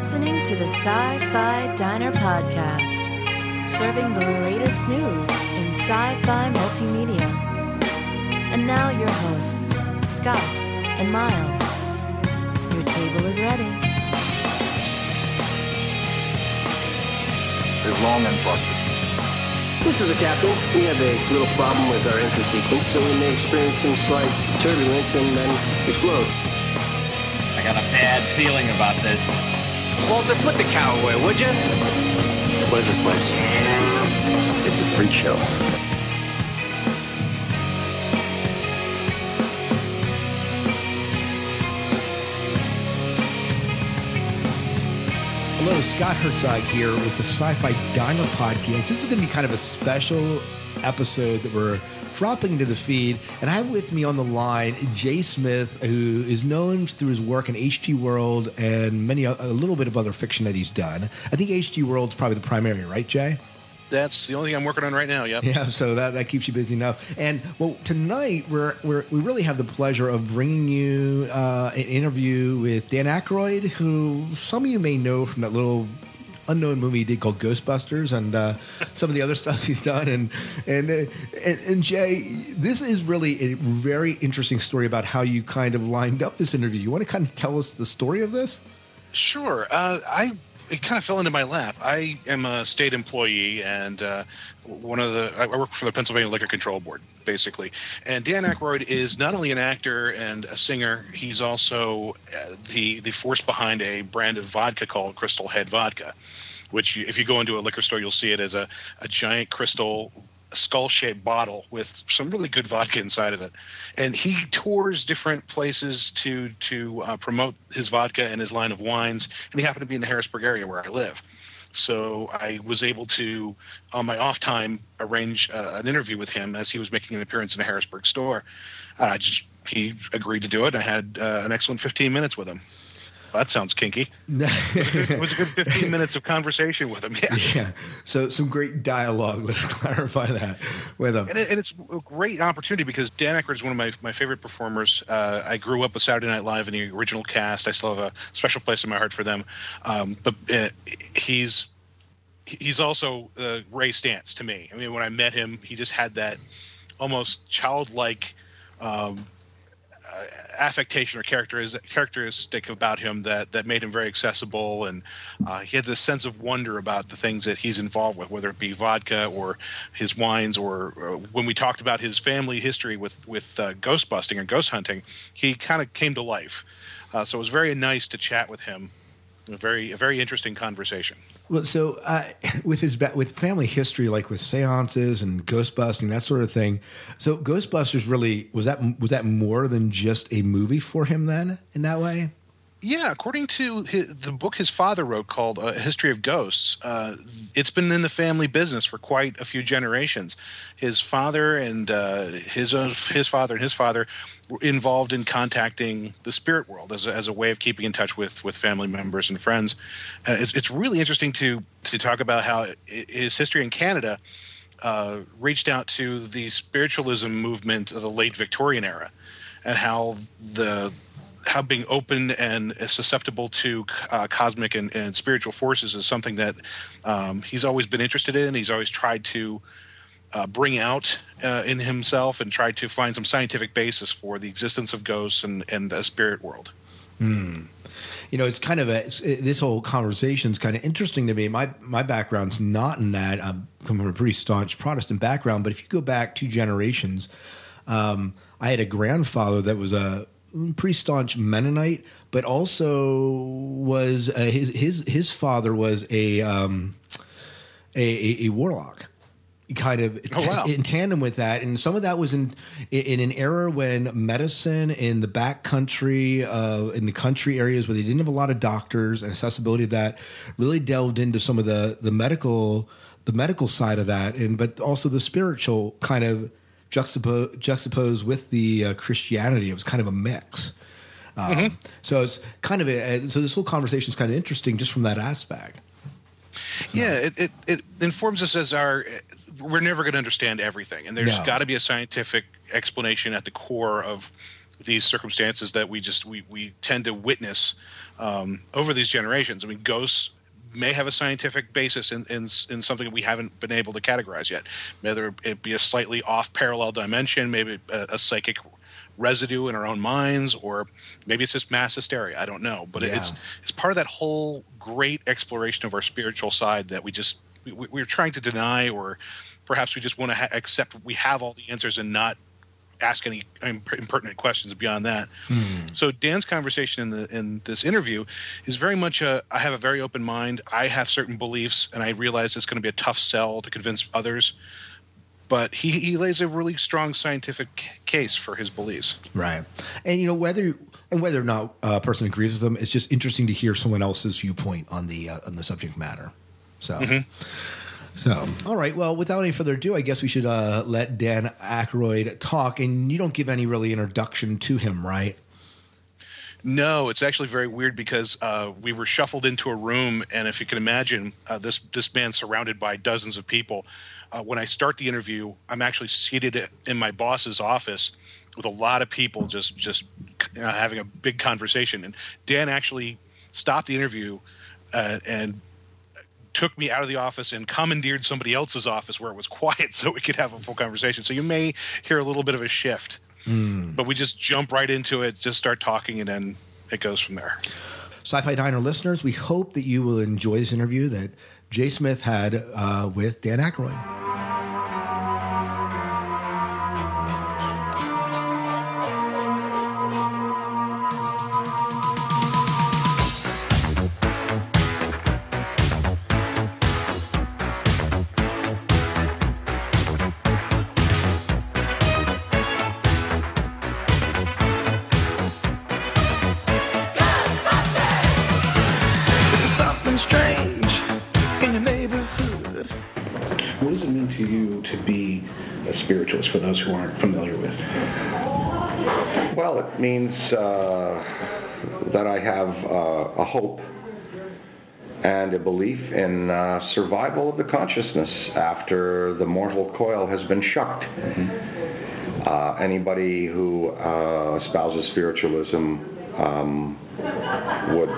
listening to the Sci Fi Diner Podcast, serving the latest news in sci fi multimedia. And now, your hosts, Scott and Miles. Your table is ready. is long and busted. This is the captain. We have a little problem with our entry sequence, so we may experience some slight turbulence and then explode. I got a bad feeling about this. Walter, put the cow away, would you? What is this place? It's a freak show. Hello, Scott Herzog here with the Sci Fi Diner Podcast. This is going to be kind of a special episode that we're dropping into the feed. And I have with me on the line Jay Smith, who is known through his work in HG World and many a little bit of other fiction that he's done. I think HG World's probably the primary, right, Jay? That's the only thing I'm working on right now. Yep. Yeah, so that, that keeps you busy enough. And well, tonight we're, we're we really have the pleasure of bringing you uh, an interview with Dan Aykroyd, who some of you may know from that little unknown movie he did called Ghostbusters, and uh, some of the other stuff he's done. And and, uh, and and Jay, this is really a very interesting story about how you kind of lined up this interview. You want to kind of tell us the story of this? Sure. Uh, I it kind of fell into my lap. I am a state employee, and uh, one of the I work for the Pennsylvania Liquor Control Board, basically. And Dan Aykroyd is not only an actor and a singer; he's also uh, the the force behind a brand of vodka called Crystal Head Vodka. Which, if you go into a liquor store, you'll see it as a, a giant crystal skull shaped bottle with some really good vodka inside of it. And he tours different places to to uh, promote his vodka and his line of wines. And he happened to be in the Harrisburg area where I live. So I was able to, on my off time, arrange uh, an interview with him as he was making an appearance in a Harrisburg store. Uh, just he agreed to do it. I had uh, an excellent 15 minutes with him. Well, that sounds kinky. it was a good 15 minutes of conversation with him. Yeah. Yeah. So some great dialogue. Let's clarify that with him. And, it, and it's a great opportunity because Dan Aykroyd is one of my, my favorite performers. Uh, I grew up with Saturday Night Live in the original cast. I still have a special place in my heart for them. Um, but uh, he's he's also uh, Ray Stantz to me. I mean, when I met him, he just had that almost childlike. Um, uh, affectation or characteriz- characteristic about him that that made him very accessible, and uh, he had this sense of wonder about the things that he's involved with, whether it be vodka or his wines, or uh, when we talked about his family history with with uh, ghost busting and ghost hunting, he kind of came to life. Uh, so it was very nice to chat with him. A very a very interesting conversation. Well, so uh, with his with family history, like with seances and ghost busting, that sort of thing. So Ghostbusters really was that was that more than just a movie for him then in that way. Yeah, according to his, the book his father wrote called "A History of Ghosts," uh, it's been in the family business for quite a few generations. His father and uh, his uh, his father and his father were involved in contacting the spirit world as a, as a way of keeping in touch with with family members and friends. It's it's really interesting to to talk about how his history in Canada uh, reached out to the spiritualism movement of the late Victorian era, and how the how being open and susceptible to uh, cosmic and, and, spiritual forces is something that um, he's always been interested in. He's always tried to uh, bring out uh, in himself and tried to find some scientific basis for the existence of ghosts and, and a spirit world. Mm. You know, it's kind of a it, this whole conversation is kind of interesting to me. My my background's not in that. I'm coming from a pretty staunch Protestant background, but if you go back two generations, um, I had a grandfather that was a pretty staunch Mennonite, but also was uh, his his his father was a um, a, a, a warlock kind of oh, wow. in tandem with that, and some of that was in in an era when medicine in the back country, uh, in the country areas where they didn't have a lot of doctors and accessibility to that, really delved into some of the the medical the medical side of that, and but also the spiritual kind of juxtapose, juxtaposed with the uh, Christianity. It was kind of a mix. Um, mm-hmm. So it's kind of a, so this whole conversation is kind of interesting just from that aspect. So. Yeah, it, it, it informs us as our we're never going to understand everything, and there's No. got to be a scientific explanation at the core of these circumstances that we just we, we tend to witness um, over these generations. I mean, ghosts may have a scientific basis in, in, in something that we haven't been able to categorize yet. Whether it be a slightly off parallel dimension, maybe a, a, psychic residue in our own minds, or maybe it's just mass hysteria. I don't know, but yeah. it's it's part of that whole great exploration of our spiritual side that we just we, we're trying to deny, or perhaps we just want to ha- accept we have all the answers and not ask any impertinent questions beyond that. Mm. So Dan's conversation in the in this interview is very much a I have a very open mind. I have certain beliefs, and I realize it's going to be a tough sell to convince others. But he, he lays a really strong scientific case for his beliefs. Right, and you know whether and whether or not a person agrees with them, it's just interesting to hear someone else's viewpoint on the uh, on the subject matter. So. Mm-hmm. So, all right. Well, without any further ado, I guess we should uh, let Dan Aykroyd talk. And you don't give any really introduction to him, right? No, it's actually very weird because uh, we were shuffled into a room, and if you can imagine, uh, this this man surrounded by dozens of people. Uh, when I start the interview, I'm actually seated in my boss's office with a lot of people, just just you know, having a big conversation. And Dan actually stopped the interview uh, and took me out of the office and commandeered somebody else's office where it was quiet so we could have a full conversation. So you may hear a little bit of a shift, mm. but we just jump right into it, just start talking, and then it goes from there. Sci Fi Diner listeners, we hope that you will enjoy this interview that Jay Smith had uh, with Dan Aykroyd. Means uh, that I have uh, a hope and a belief in uh, survival of the consciousness after the mortal coil has been shucked. Mm-hmm. Anybody who uh, espouses spiritualism um, would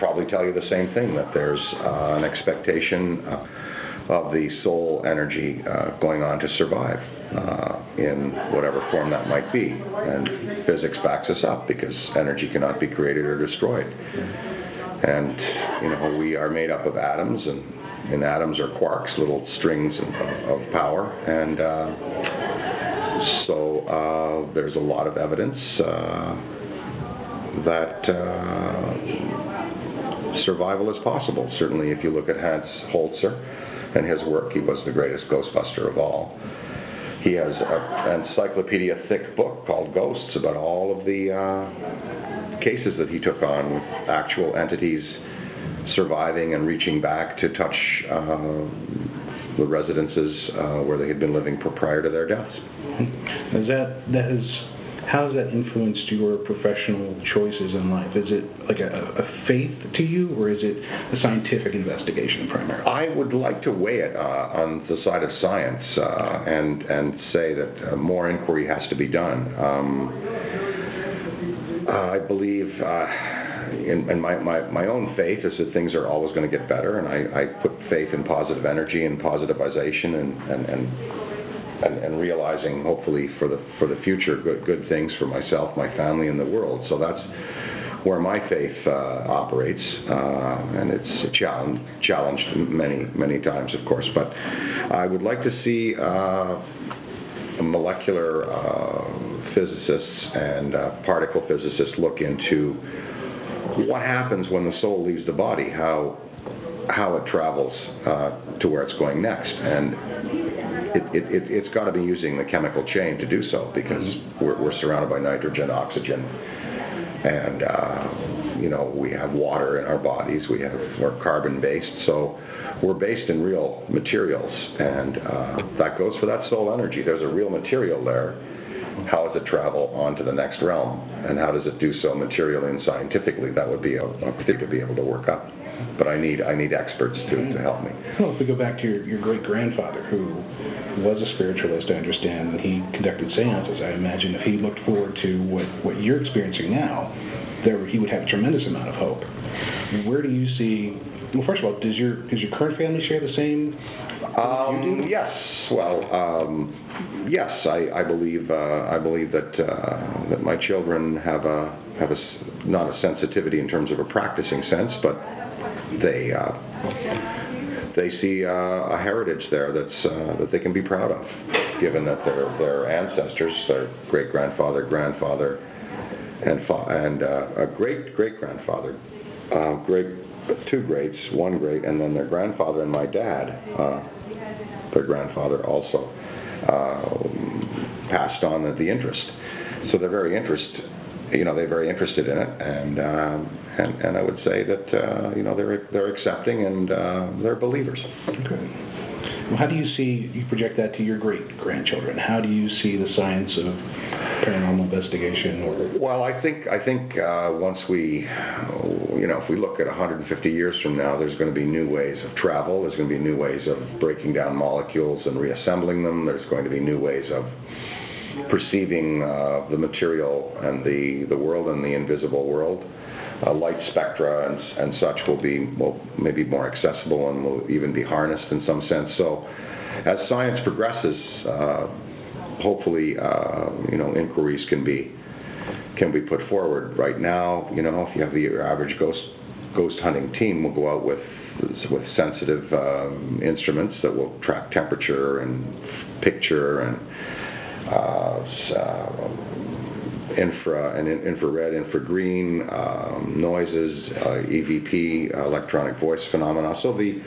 probably tell you the same thing that there's uh, an expectation of the soul energy uh, going on to survive uh, in whatever form that might be. And physics backs us up because energy cannot be created or destroyed. And you know we are made up of atoms, and in atoms are quarks, little strings of, of power, and uh, so uh, there's a lot of evidence uh, that uh, survival is possible. Certainly, if you look at Hans Holzer and his work. He was the greatest Ghostbuster of all. He has an encyclopedia thick book called Ghosts about all of the uh, cases that he took on with actual entities surviving and reaching back to touch uh, the residences uh, where they had been living prior to their deaths. Is that that is how has that influenced your professional choices in life? Is it like a, a faith to you, or is it a scientific investigation primarily? I would like to weigh it uh, on the side of science uh, and and say that uh, more inquiry has to be done. Um, I believe. Uh, in, in my, my, my own faith is that things are always going to get better, and I, I put faith in positive energy and positivization and, and, and and, and realizing hopefully for the for the future good good things for myself, my family, and the world. So that's where my faith uh, operates, uh, and it's challenged challenged many many times, of course. But I would like to see uh, molecular uh, physicists and uh, particle physicists look into what happens when the soul leaves the body, how how it travels uh, to where it's going next, and it, it, it, it's got to be using the chemical chain to do so because we're, we're surrounded by nitrogen, oxygen, and uh, you know we have water in our bodies. We have we're carbon based, so we're based in real materials, and uh, that goes for that soul energy. There's a real material there, how does it travel on to the next realm, and how does it do so materially and scientifically? That would be a, a thing to be able to work up. But I need I need experts to, to help me. Well, if we go back to your, your great grandfather, who was a spiritualist, I understand, and he conducted seances. I imagine if he looked forward to what, what you're experiencing now, there he would have a tremendous amount of hope. Where do you see? Well, first of all, does your does your current family share the same? Um, yes. Well, um, yes. I, I believe uh, I believe that uh, that my children have a have a not a sensitivity in terms of a practicing sense, but they uh, they see uh, a heritage there that's uh, that they can be proud of, given that their their ancestors, their great grandfather, grandfather, and fa- and uh, a great great grandfather, uh, great two greats, one great, and then their grandfather and my dad, uh, their grandfather also uh, passed on the interest. So they're very interested you know they're very interested in it, and um, and and I would say that uh, you know they're they're accepting and uh, they're believers. Okay. How do you see you project that to your great grandchildren? How do you see the science of paranormal investigation? Or Well, I think I think uh, once we, you know, if we look at 150 years from now, there's going to be new ways of travel. There's going to be new ways of breaking down molecules and reassembling them. There's going to be new ways of perceiving uh, the material and the, the world and the invisible world. Uh, light spectra and, and such will be will maybe more accessible and will even be harnessed in some sense. So, as science progresses, uh, hopefully, uh, you know, inquiries can be can be put forward. Right now, you know, if you have the average ghost ghost hunting team, will go out with with sensitive um, instruments that will track temperature and picture and uh, uh, infra and in- infrared, infragreen, um, noises, uh, EVP, electronic voice phenomena. So the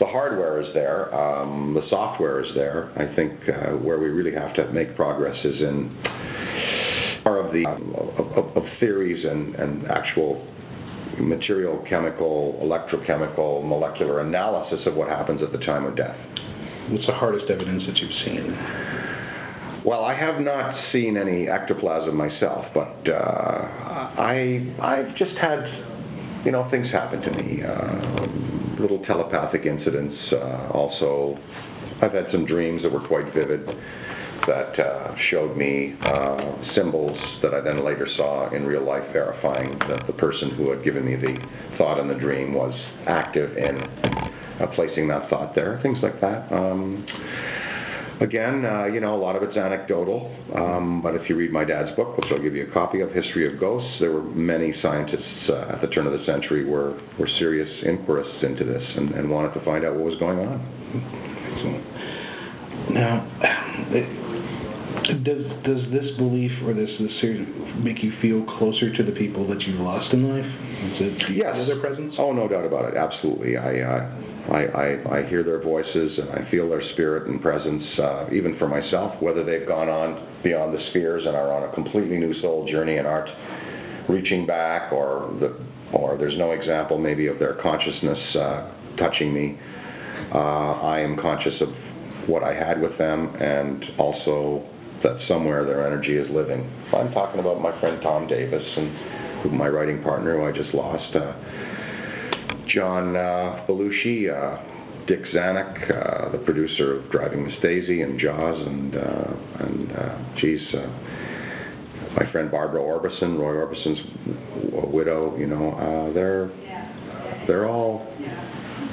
the hardware is there, um, the software is there. I think uh, where we really have to make progress is in more of the of, of, of theories and, and actual material, chemical, electrochemical, molecular analysis of what happens at the time of death. what's the hardest evidence that you've seen? Well, I have not seen any ectoplasm myself, but uh, I I've just had you know things happen to me, uh, little telepathic incidents. Uh, also, I've had some dreams that were quite vivid that uh, showed me uh, symbols that I then later saw in real life, verifying that the person who had given me the thought in the dream was active in uh, placing that thought there. Things like that. Um, Again, uh, you know, a lot of it's anecdotal, um, but if you read my dad's book, which I'll give you a copy of, History of Ghosts, there were many scientists uh, at the turn of the century were, were serious inquirists into this and, and wanted to find out what was going on. Excellent. Now, it- does does this belief or this this series make you feel closer to the people that you've lost in life? Is it you Yes. their presence? Oh, no doubt about it. Absolutely. I, uh, I, I, I hear their voices and I feel their spirit and presence, uh, even for myself, whether they've gone on beyond the spheres and are on a completely new soul journey and aren't reaching back, or the, or there's no example maybe of their consciousness uh, touching me. Uh, I am conscious of what I had with them and also that somewhere their energy is living. I'm talking about my friend Tom Davis and who, my writing partner who I just lost, uh, John uh, Belushi, uh, Dick Zanuck, uh, the producer of Driving Miss Daisy and Jaws, and uh, and uh, geez, uh, my friend Barbara Orbison, Roy Orbison's w- widow. You know, uh, they're they're all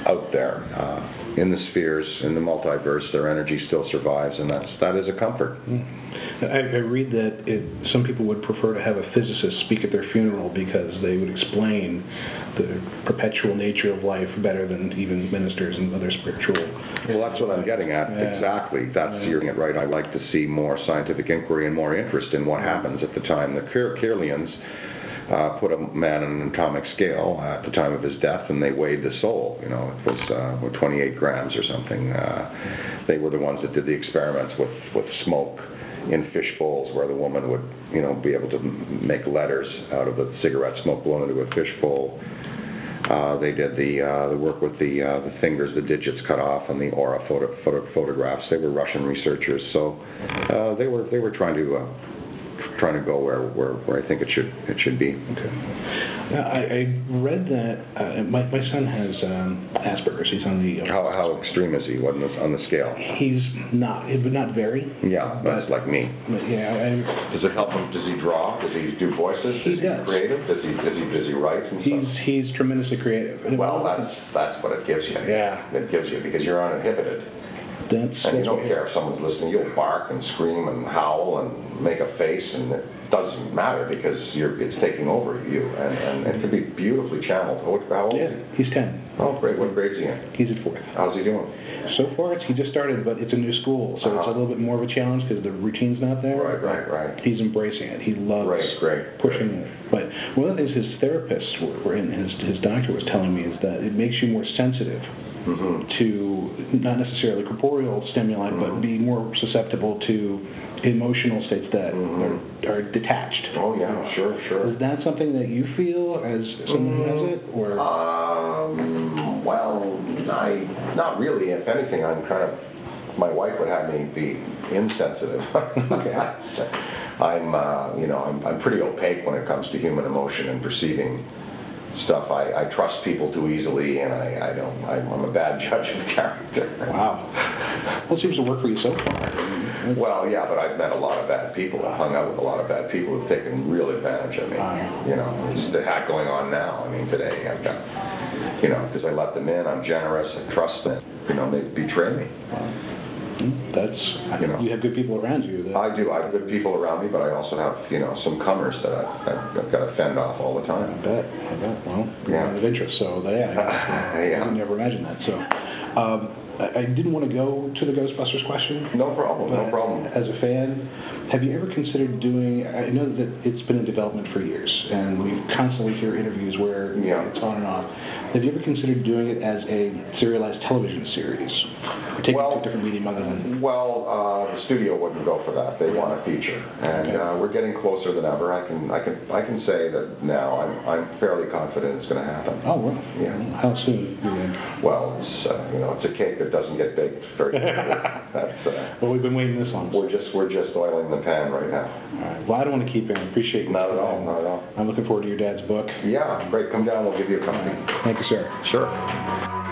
out there uh, in the spheres, in the multiverse. Their energy still survives, and that's that is a comfort. Hmm. I, I read that it, some people would prefer to have a physicist speak at their funeral because they would explain the perpetual nature of life better than even ministers and other spiritual. Well, that's what I'm getting at. Yeah. Exactly. That's you're getting it right. I'd like to see more scientific inquiry and more interest in what happens at the time. The Kirlians uh, put a man on an atomic scale at the time of his death, and they weighed the soul. You know, it was uh, 28 grams or something. Uh, they were the ones that did the experiments with with smoke in fish bowls, where the woman would, you know, be able to make letters out of the cigarette smoke blown into a fish bowl. Uh, they did the uh, the work with the uh, the fingers, the digits cut off, and the aura photo, photo, photographs. They were Russian researchers, so uh, they were they were trying to uh, trying to go where, where where I think it should it should be. Okay. Now, I, I read that uh, my my son has um, Asperger's. He's on the. Uh, How how extreme is he? What on the, on the scale? He's not, but not very. Yeah, that's like me. But yeah, I, Does it help him? Does he draw? Does he do voices? He is does. he creative? Does he does he does he write and he's stuff? he's tremendously creative. And Well, that's that's what it gives you. Yeah. It gives you because you're uninhibited. That's, And you don't care if someone's listening. You'll bark and scream and howl and make a face, and it doesn't matter because you're it's taking over you, and, and it can be beautifully channeled. How old how old Yeah, is he? he's ten. Oh, great. What grade is he in? He's at fourth. How's he doing? So far, it's, he just started, but it's a new school, so it's a Uh-huh. little bit more of a challenge because the routine's not there. Right, right, right. He's embracing it. He loves Great, great. pushing it. But one of the things his therapists were, were in, his his doctor was telling me is that it makes you more sensitive hmm to not necessarily corporeal stimuli, Mhm. but be more susceptible to emotional states that Mhm. are, are detached. Oh yeah, sure, sure. Is that something that you feel as someone who has it, or Um, well, I not really. If anything, I'm kind of. My wife would have me be insensitive. Okay. I'm, uh, you know, I'm, I'm pretty opaque when it comes to human emotion and perceiving stuff. I, I trust people too easily, and I, I don't. I'm, I'm a bad judge of character. wow? Well, it seems to work for you so far. Well, yeah, but I've met a lot of bad people. I've hung out with a lot of bad people who've taken real advantage of me. Wow. You know, it's the hack going on now. I mean, today I've got, you know, because I let them in. I'm generous. I trust them. You know, they betray me. That's You know. you have good people around you. That, I do. I have good people around me, but I also have, you know, some comers that I, I've, I've got to fend off all the time. I bet. I bet. Well, you're Yeah. of interest, so they, I, Yeah. I never imagine that. So, um, I, didn't want to go to the Ghostbusters question. No problem. No problem. As a fan, have you ever considered doing? I know that it's been in development for years, and we constantly hear interviews where you know, Yeah. it's on and off. Have you ever considered doing it as a serialized television series, or taking Well- it to a different medium other than? Well, uh, the studio wouldn't go for that. They want a feature, and Okay. uh, we're getting closer than ever. I can, I can, I can say that now. I'm, I'm fairly confident it's going to happen. Oh, well. Yeah. How soon? do you? Well, it's, uh, you know, it's a cake that doesn't get baked very quickly. That's, uh, Well, we've been waiting this long. we're just, we're just oiling the pan right now. All right. Well, I don't want to keep you. I appreciate you. Not at all, not at all. I'm looking forward to your dad's book. Yeah, great. Come down. We'll give you a copy. Thank you, sir. Sure.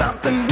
Something